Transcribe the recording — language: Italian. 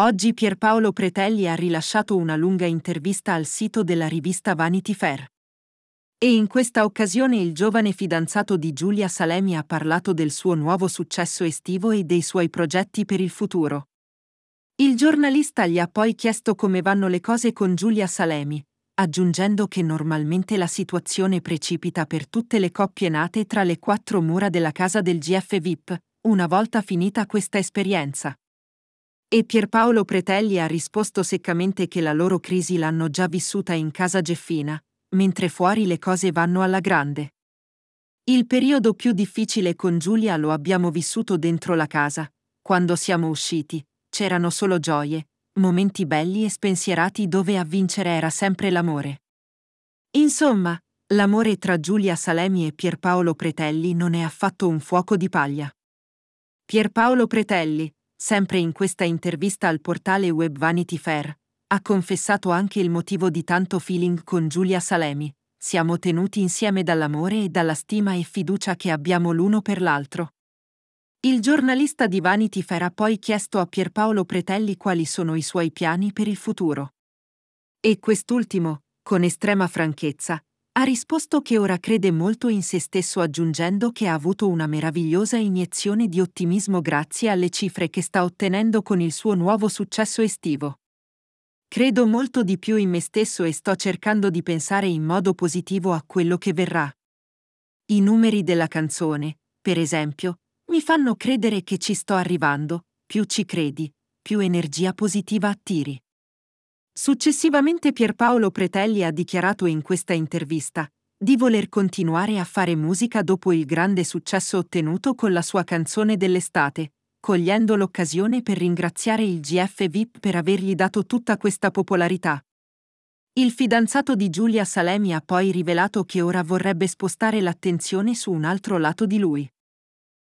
Oggi Pierpaolo Pretelli ha rilasciato una lunga intervista al sito della rivista Vanity Fair. E in questa occasione il giovane fidanzato di Giulia Salemi ha parlato del suo nuovo successo estivo e dei suoi progetti per il futuro. Il giornalista gli ha poi chiesto come vanno le cose con Giulia Salemi, aggiungendo che normalmente la situazione precipita per tutte le coppie nate tra le quattro mura della casa del GF VIP, una volta finita questa esperienza. E Pierpaolo Pretelli ha risposto seccamente che la loro crisi l'hanno già vissuta in casa Geffina, mentre fuori le cose vanno alla grande. Il periodo più difficile con Giulia lo abbiamo vissuto dentro la casa. Quando siamo usciti, c'erano solo gioie, momenti belli e spensierati dove a vincere era sempre l'amore. Insomma, l'amore tra Giulia Salemi e Pierpaolo Pretelli non è affatto un fuoco di paglia. Pierpaolo Pretelli, sempre in questa intervista al portale web Vanity Fair, ha confessato anche il motivo di tanto feeling con Giulia Salemi. Siamo tenuti insieme dall'amore e dalla stima e fiducia che abbiamo l'uno per l'altro. Il giornalista di Vanity Fair ha poi chiesto a Pierpaolo Pretelli quali sono i suoi piani per il futuro. E quest'ultimo, con estrema franchezza, ha risposto che ora crede molto in se stesso aggiungendo che ha avuto una meravigliosa iniezione di ottimismo grazie alle cifre che sta ottenendo con il suo nuovo successo estivo. Credo molto di più in me stesso e sto cercando di pensare in modo positivo a quello che verrà. I numeri della canzone, per esempio, mi fanno credere che ci sto arrivando, più ci credi, più energia positiva attiri. Successivamente Pierpaolo Pretelli ha dichiarato in questa intervista di voler continuare a fare musica dopo il grande successo ottenuto con la sua canzone dell'estate, cogliendo l'occasione per ringraziare il GF VIP per avergli dato tutta questa popolarità. Il fidanzato di Giulia Salemi ha poi rivelato che ora vorrebbe spostare l'attenzione su un altro lato di lui.